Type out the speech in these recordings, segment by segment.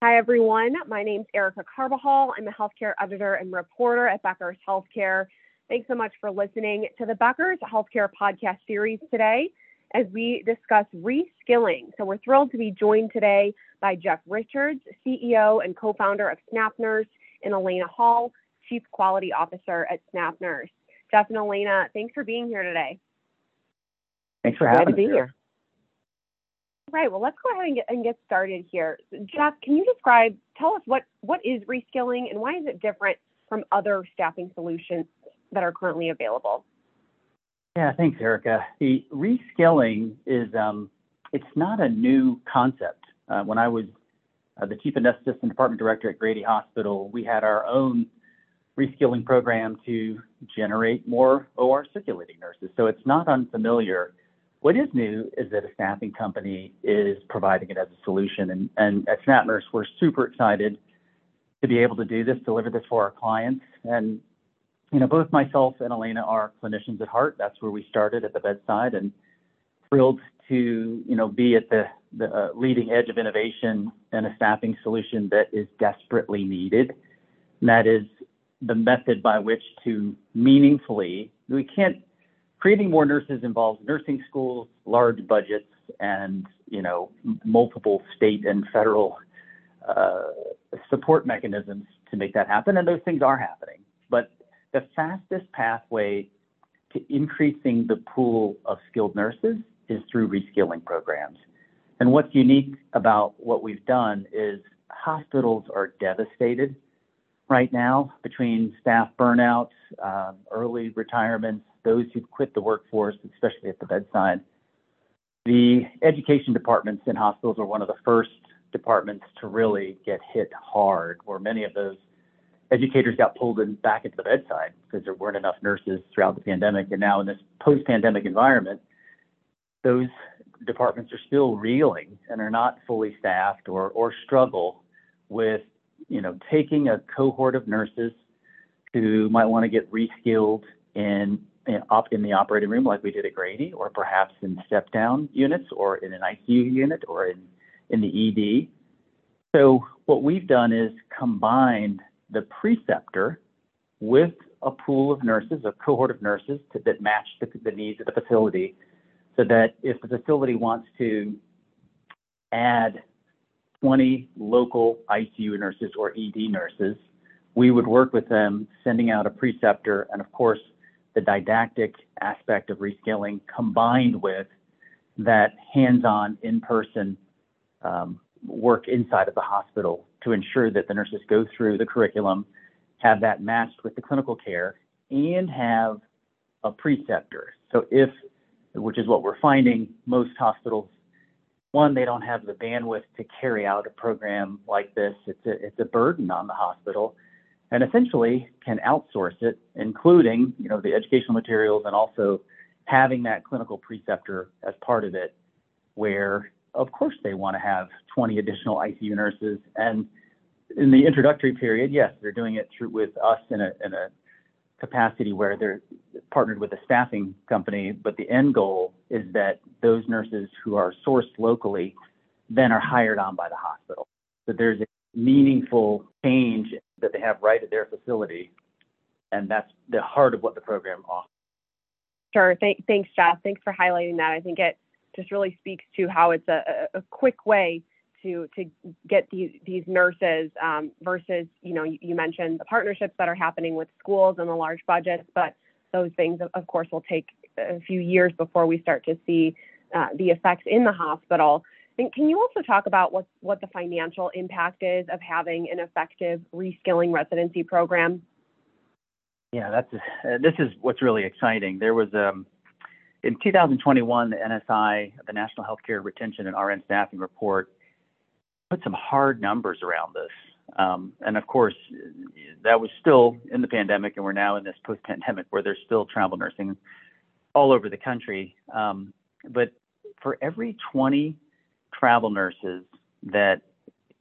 Hi, everyone. My name is Erica Carbajal. I'm a healthcare editor and reporter at Becker's Healthcare. Thanks so much for listening to the Becker's Healthcare podcast series today as we discuss reskilling. So, we're thrilled to be joined today by Jeff Richards, CEO and co founder of Snap Nurse, and Elena Hall, Chief Quality Officer at Snap Nurse. Jeff and Elena, thanks for being here today. Thanks for having Glad to be us. here. Right. Well, let's go ahead and get, and get started here. Jeff, can you describe, tell us what, what is reskilling and why is it different from other staffing solutions that are currently available? Yeah, thanks, Erica. The reskilling is um, it's not a new concept. Uh, when I was uh, the chief anesthesia department director at Grady Hospital, we had our own reskilling program to generate more OR circulating nurses. So it's not unfamiliar. What is new is that a staffing company is providing it as a solution. And, and at SnapNurse, we're super excited to be able to do this, deliver this for our clients. And, you know, both myself and Elena are clinicians at heart. That's where we started at the bedside and thrilled to, you know, be at the, the uh, leading edge of innovation and a staffing solution that is desperately needed. And that is the method by which to meaningfully, we can't creating more nurses involves nursing schools, large budgets, and you know multiple state and federal uh, support mechanisms to make that happen, and those things are happening. But the fastest pathway to increasing the pool of skilled nurses is through reskilling programs. And what's unique about what we've done is hospitals are devastated right now between staff burnout, um, early retirements, those who've quit the workforce, especially at the bedside. The education departments in hospitals are one of the first departments to really get hit hard, where many of those educators got pulled in back into the bedside because there weren't enough nurses throughout the pandemic. And now in this post-pandemic environment, those departments are still reeling and are not fully staffed or, or struggle with, you know, taking a cohort of nurses who might want to get reskilled in in, the operating room like we did at Grady, or perhaps in step down units, or in an ICU unit, or in, in the ED. So what we've done is combined the preceptor with a pool of nurses, a cohort of nurses to, that match the, the needs of the facility, so that if the facility wants to add 20 local ICU nurses or ED nurses, we would work with them, sending out a preceptor, and of course, the didactic aspect of reskilling combined with that hands-on, in-person um, work inside of the hospital to ensure that the nurses go through the curriculum, have that matched with the clinical care, and have a preceptor. So if, which is what we're finding, most hospitals, one, they don't have the bandwidth to carry out a program like this. It's a, it's a burden on the hospital and essentially can outsource it, including you know the educational materials and also having that clinical preceptor as part of it, where of course they want to have 20 additional ICU nurses. And in the introductory period, yes, they're doing it through with us in a, in a capacity where they're partnered with a staffing company, but the end goal is that those nurses who are sourced locally then are hired on by the hospital. So there's a meaningful change that they have right at their facility. And that's the heart of what the program offers. Sure. Th- thanks, Jeff. Thanks for highlighting that. I think it just really speaks to how it's a, a quick way to to get these these nurses um, versus you know you, you, mentioned the partnerships that are happening with schools and the large budgets, but those things of course will take a few years before we start to see uh, the effects in the hospital. And can you also talk about what, what the financial impact is of having an effective reskilling residency program? Yeah, that's uh, this is what's really exciting. There was um, in 2021, the NSI, the National Healthcare Retention and RN Staffing Report, put some hard numbers around this. Um, and of course, that was still in the pandemic, and we're now in this post-pandemic where there's still travel nursing all over the country. Um, but for every 20 travel nurses that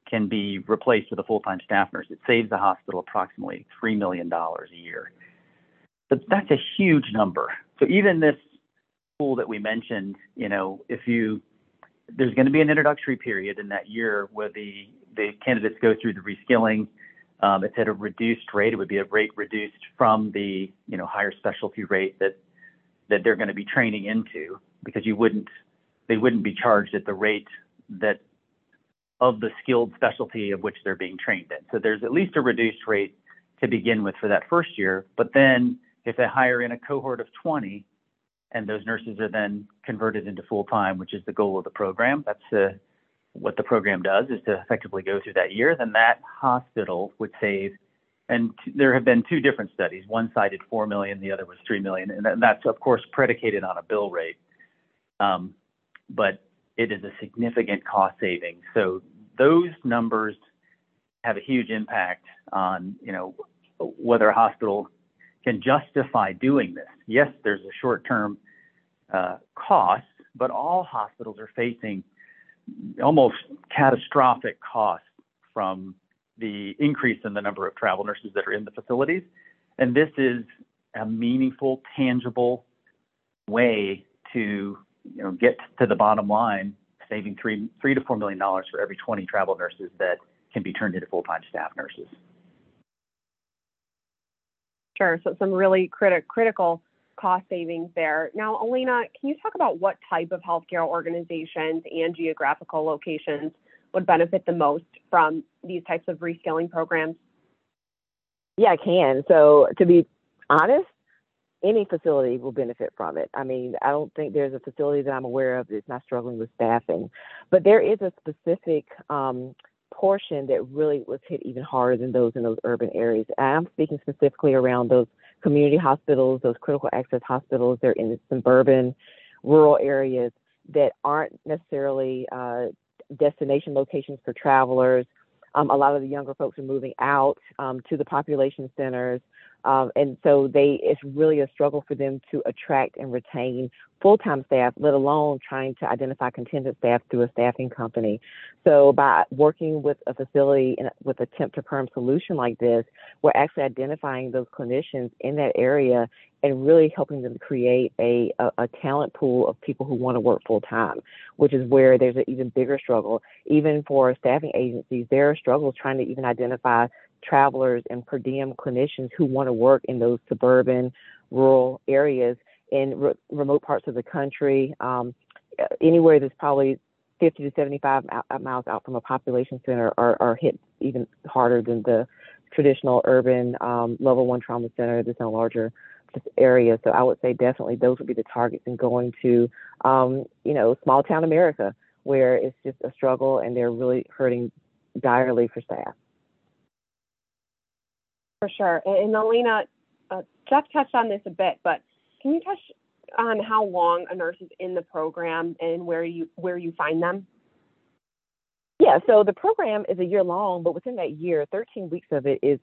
can be replaced with a full-time staff nurse. It saves the hospital approximately $3 million a year. But that's a huge number. So even this pool that we mentioned, you know, if you, there's going to be an introductory period in that year where the the candidates go through the reskilling. Um, it's at a reduced rate. It would be a rate reduced from the you know higher specialty rate that that they're going to be training into because you wouldn't they wouldn't be charged at the rate that of the skilled specialty of which they're being trained in. So there's at least a reduced rate to begin with for that first year. But then if they hire in a cohort of 20 and those nurses are then converted into full time, which is the goal of the program, that's what the program does is to effectively go through that year, then that hospital would save. And there have been two different studies. One cited 4 million, the other was 3 million. And that's, of course, predicated on a bill rate. Um, but it is a significant cost saving. So those numbers have a huge impact on, you know, whether a hospital can justify doing this. Yes, there's a short-term uh, cost, but all hospitals are facing almost catastrophic costs from the increase in the number of travel nurses that are in the facilities. And this is a meaningful, tangible way to you know, get to the bottom line, saving three, three to four million dollars for every 20 travel nurses that can be turned into full-time staff nurses. Sure. So some really criti- critical cost savings there. Now, Elena, can you talk about what type of healthcare organizations and geographical locations would benefit the most from these types of reskilling programs? Yeah, I can. So to be honest, any facility will benefit from it. I mean, I don't think there's a facility that I'm aware of that's not struggling with staffing, but there is a specific um, portion that really was hit even harder than those in those urban areas. I'm speaking specifically around those community hospitals, those critical access hospitals. They're in the suburban, rural areas that aren't necessarily uh, destination locations for travelers. Um, a lot of the younger folks are moving out um, to the population centers. Um, and so they it's really a struggle for them to attract and retain full-time staff, let alone trying to identify contingent staff through a staffing company. So by working with a facility in, with a temp to perm solution like this, we're actually identifying those clinicians in that area and really helping them create a, a, a talent pool of people who want to work full time, which is where there's an even bigger struggle. Even for staffing agencies, there are struggles trying to even identify travelers and per diem clinicians who want to work in those suburban, rural areas in re- remote parts of the country, um, anywhere that's probably 50 to 75 miles out from a population center are, are hit even harder than the traditional urban um, level one trauma center that's in a larger area. So I would say definitely those would be the targets in going to, um, you know, small town America where it's just a struggle and they're really hurting direly for staff. For sure. And, Elena, uh, Jeff touched on this a bit, but can you touch on how long a nurse is in the program and where you where you find them? Yeah, so the program is a year long, but within that year, 13 weeks of it is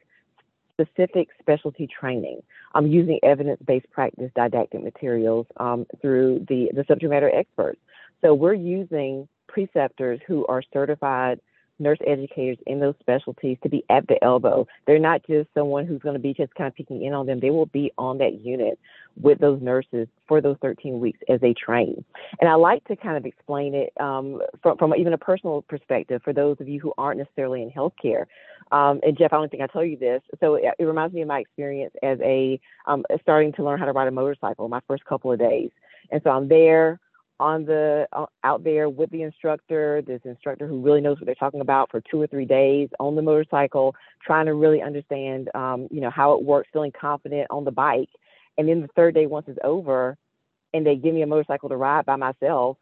specific specialty training. I'm using evidence-based practice didactic materials um, through the, the subject matter experts. So we're using preceptors who are certified nurse educators in those specialties to be at the elbow. They're not just someone who's going to be just kind of peeking in on them. They will be on that unit with those nurses for those 13 weeks as they train. And I like to kind of explain it um, from, from even a personal perspective for those of you who aren't necessarily in healthcare. Um, and Jeff, I don't think I told you this. So it, it reminds me of my experience as a um, starting to learn how to ride a motorcycle my first couple of days. And so I'm there on the uh, out there with the instructor, this instructor who really knows what they're talking about for two or three days on the motorcycle, trying to really understand, um, you know, how it works, feeling confident on the bike. And then the third day, once it's over, and they give me a motorcycle to ride by myself,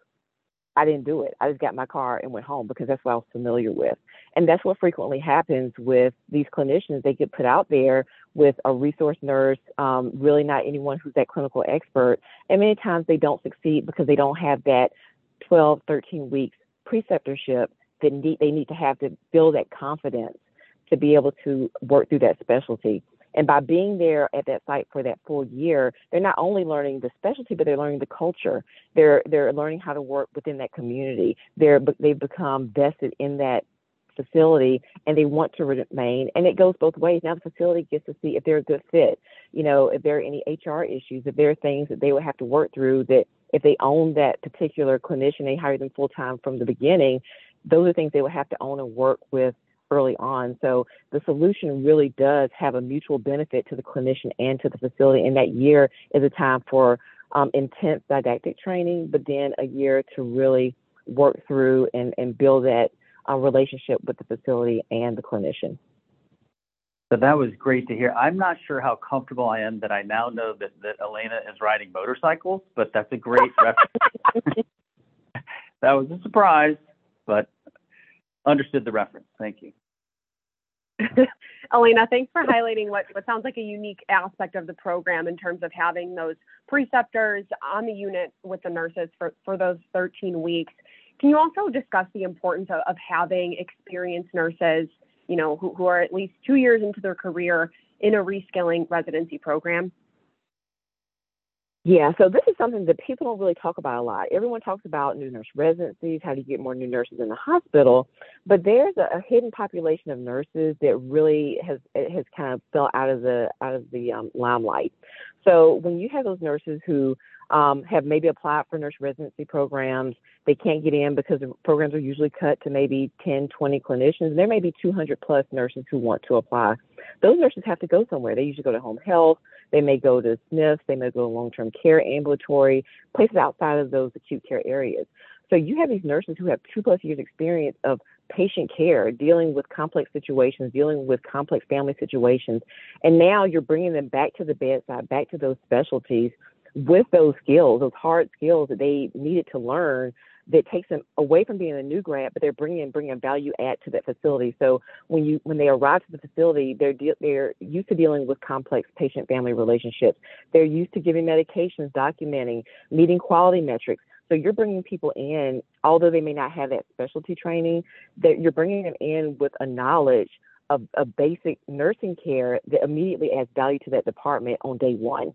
I didn't do it. I just got my car and went home because that's what I was familiar with. And that's what frequently happens with these clinicians. They get put out there with a resource nurse, um, really not anyone who's that clinical expert. And many times they don't succeed because they don't have that 12, 13 weeks preceptorship that need, they need to have to build that confidence to be able to work through that specialty. And by being there at that site for that full year, they're not only learning the specialty, but they're learning the culture. They're they're learning how to work within that community. They're they've become vested in that facility and they want to remain and it goes both ways now the facility gets to see if they're a good fit you know if there are any hr issues if there are things that they would have to work through that if they own that particular clinician they hire them full time from the beginning those are things they would have to own and work with early on. So the solution really does have a mutual benefit to the clinician and to the facility. And that year is a time for um, intense didactic training, but then a year to really work through and, and build that uh, relationship with the facility and the clinician. So that was great to hear. I'm not sure how comfortable I am that I now know that, that Elena is riding motorcycles, but that's a great reference. that was a surprise, but understood the reference. Thank you. Elena, thanks for highlighting what, what sounds like a unique aspect of the program in terms of having those preceptors on the unit with the nurses for, for those 13 weeks. Can you also discuss the importance of, of having experienced nurses, you know, who, who are at least two years into their career in a reskilling residency program? Yeah, so this is something that people don't really talk about a lot. Everyone talks about new nurse residencies, how do you get more new nurses in the hospital, but there's a, a hidden population of nurses that really has has kind of fell out of the out of the um, limelight. So when you have those nurses who um, have maybe applied for nurse residency programs, they can't get in because the programs are usually cut to maybe 10, 20 clinicians. There may be 200 plus nurses who want to apply. Those nurses have to go somewhere. They usually go to home health they may go to SNFs, they may go to long term care, ambulatory, places outside of those acute care areas. So you have these nurses who have two plus years experience of patient care, dealing with complex situations, dealing with complex family situations. And now you're bringing them back to the bedside, back to those specialties with those skills, those hard skills that they needed to learn that takes them away from being a new grad, but they're bringing bringing value add to that facility. So when you when they arrive to the facility, they're de- they're used to dealing with complex patient family relationships. They're used to giving medications, documenting, meeting quality metrics. So you're bringing people in, although they may not have that specialty training, that you're bringing them in with a knowledge of, of basic nursing care that immediately adds value to that department on day one.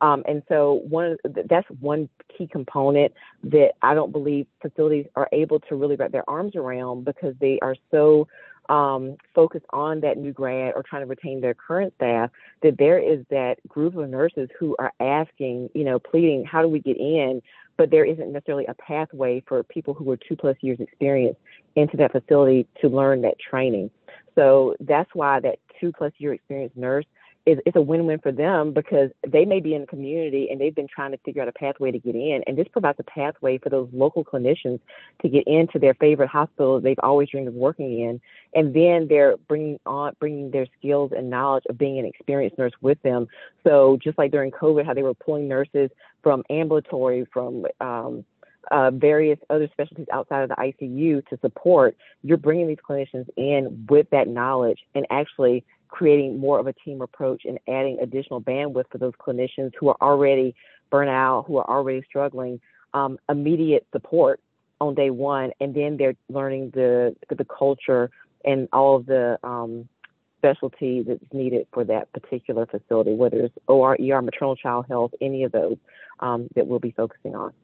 Um, and so one that's one key component that I don't believe facilities are able to really wrap their arms around because they are so um, focused on that new grad or trying to retain their current staff that there is that group of nurses who are asking, you know, pleading, how do we get in? But there isn't necessarily a pathway for people who are two plus years experience into that facility to learn that training. So that's why that two plus year experienced nurse is it's a win-win for them because they may be in the community and they've been trying to figure out a pathway to get in, and this provides a pathway for those local clinicians to get into their favorite hospital they've always dreamed of working in, and then they're bringing on bringing their skills and knowledge of being an experienced nurse with them. So just like during COVID, how they were pulling nurses from ambulatory, from um, uh, various other specialties outside of the ICU to support, you're bringing these clinicians in with that knowledge and actually creating more of a team approach and adding additional bandwidth for those clinicians who are already burnt out, who are already struggling, um, immediate support on day one, and then they're learning the the culture and all of the um, specialty that's needed for that particular facility, whether it's OR, ER, maternal child health, any of those um, that we'll be focusing on.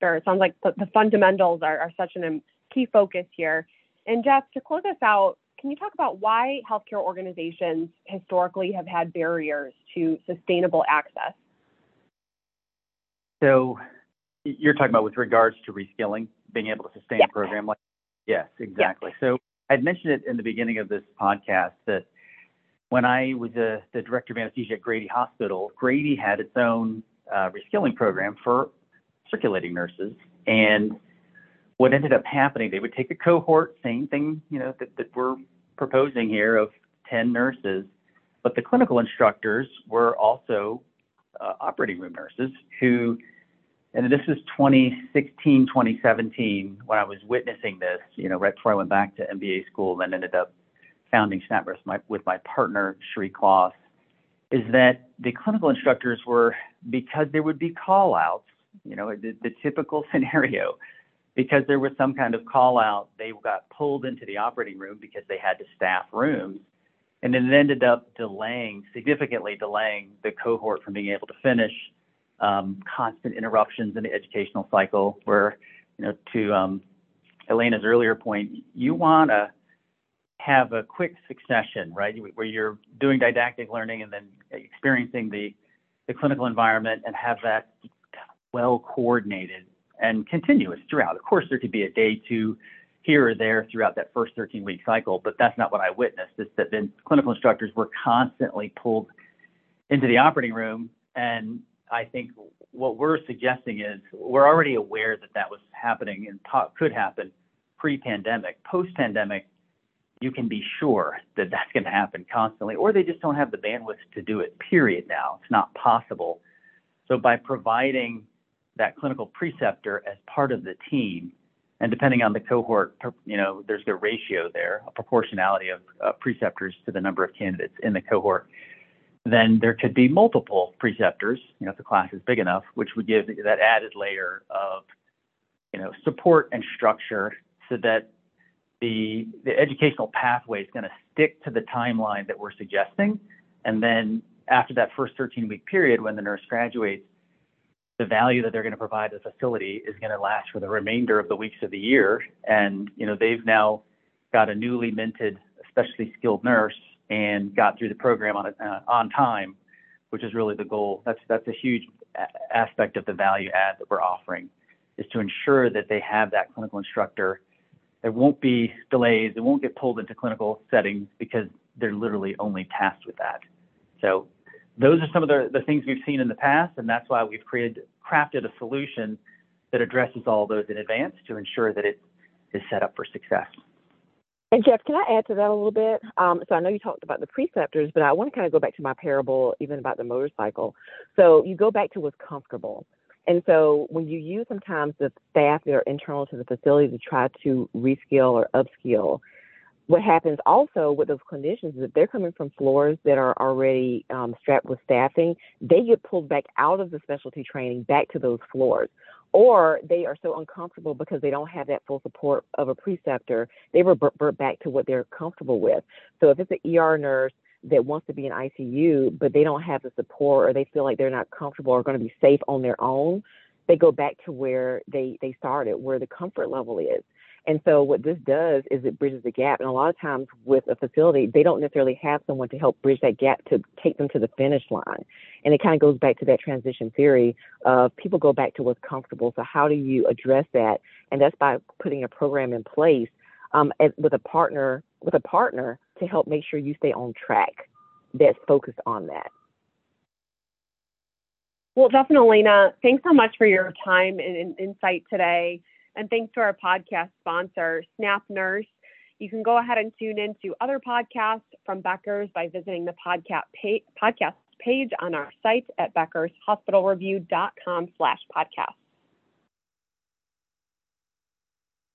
Sure. It sounds like the, the fundamentals are, are such a key focus here. And Jeff, to close us out, can you talk about why healthcare organizations historically have had barriers to sustainable access? So you're talking about with regards to reskilling, being able to sustain yes. a program like Yes, exactly. Yes. So I'd mentioned it in the beginning of this podcast that when I was a, the director of anesthesia at Grady Hospital, Grady had its own uh, reskilling program for circulating nurses. And what ended up happening, they would take a cohort, same thing, you know, that, that we're proposing here of 10 nurses, but the clinical instructors were also uh, operating room nurses who, and this was 2016, 2017 when I was witnessing this, you know, right before I went back to MBA school, then ended up founding SNAP my, with my partner, Sheree Kloss, is that the clinical instructors were, because there would be call outs, you know, the, the typical scenario because there was some kind of call out, they got pulled into the operating room because they had to staff rooms. And it ended up delaying, significantly delaying the cohort from being able to finish. Um, constant interruptions in the educational cycle, where, you know, to um, Elena's earlier point, you want to have a quick succession, right? Where you're doing didactic learning and then experiencing the, the clinical environment and have that well coordinated and continuous throughout. Of course, there could be a day two here or there throughout that first 13 week cycle, but that's not what I witnessed. It's that the clinical instructors were constantly pulled into the operating room. And I think what we're suggesting is we're already aware that that was happening and could happen pre pandemic. Post pandemic, you can be sure that that's going to happen constantly, or they just don't have the bandwidth to do it, period. Now it's not possible. So by providing that clinical preceptor as part of the team, and depending on the cohort, you know, there's a ratio there, a proportionality of uh, preceptors to the number of candidates in the cohort. Then there could be multiple preceptors, you know, if the class is big enough, which would give that added layer of, you know, support and structure so that the, the educational pathway is going to stick to the timeline that we're suggesting. And then after that first 13 week period, when the nurse graduates, the value that they're going to provide the facility is going to last for the remainder of the weeks of the year. And, you know, they've now got a newly minted, especially skilled nurse and got through the program on, uh, on time, which is really the goal. That's, that's a huge a- aspect of the value add that we're offering is to ensure that they have that clinical instructor. There won't be delays. It won't get pulled into clinical settings because they're literally only tasked with that. So those are some of the, the things we've seen in the past, and that's why we've created crafted a solution that addresses all those in advance to ensure that it is set up for success. And Jeff, can I add to that a little bit? Um, so I know you talked about the preceptors, but I want to kind of go back to my parable, even about the motorcycle. So you go back to what's comfortable. And so when you use sometimes the staff that are internal to the facility to try to reskill or upskill, what happens also with those clinicians is that they're coming from floors that are already um, strapped with staffing, they get pulled back out of the specialty training back to those floors. Or they are so uncomfortable because they don't have that full support of a preceptor, they revert back to what they're comfortable with. So if it's an ER nurse that wants to be in ICU, but they don't have the support or they feel like they're not comfortable or going to be safe on their own, they go back to where they, they started, where the comfort level is. And so what this does is it bridges the gap. And a lot of times with a facility, they don't necessarily have someone to help bridge that gap to take them to the finish line. And it kind of goes back to that transition theory of people go back to what's comfortable. So how do you address that? And that's by putting a program in place um, with a partner with a partner to help make sure you stay on track that's focused on that. Well, definitely, Lena. Thanks so much for your time and insight today. And thanks to our podcast sponsor, Snap Nurse. You can go ahead and tune in to other podcasts from Becker's by visiting the podcast page, podcast page on our site at beckershospitalreview.com slash podcast.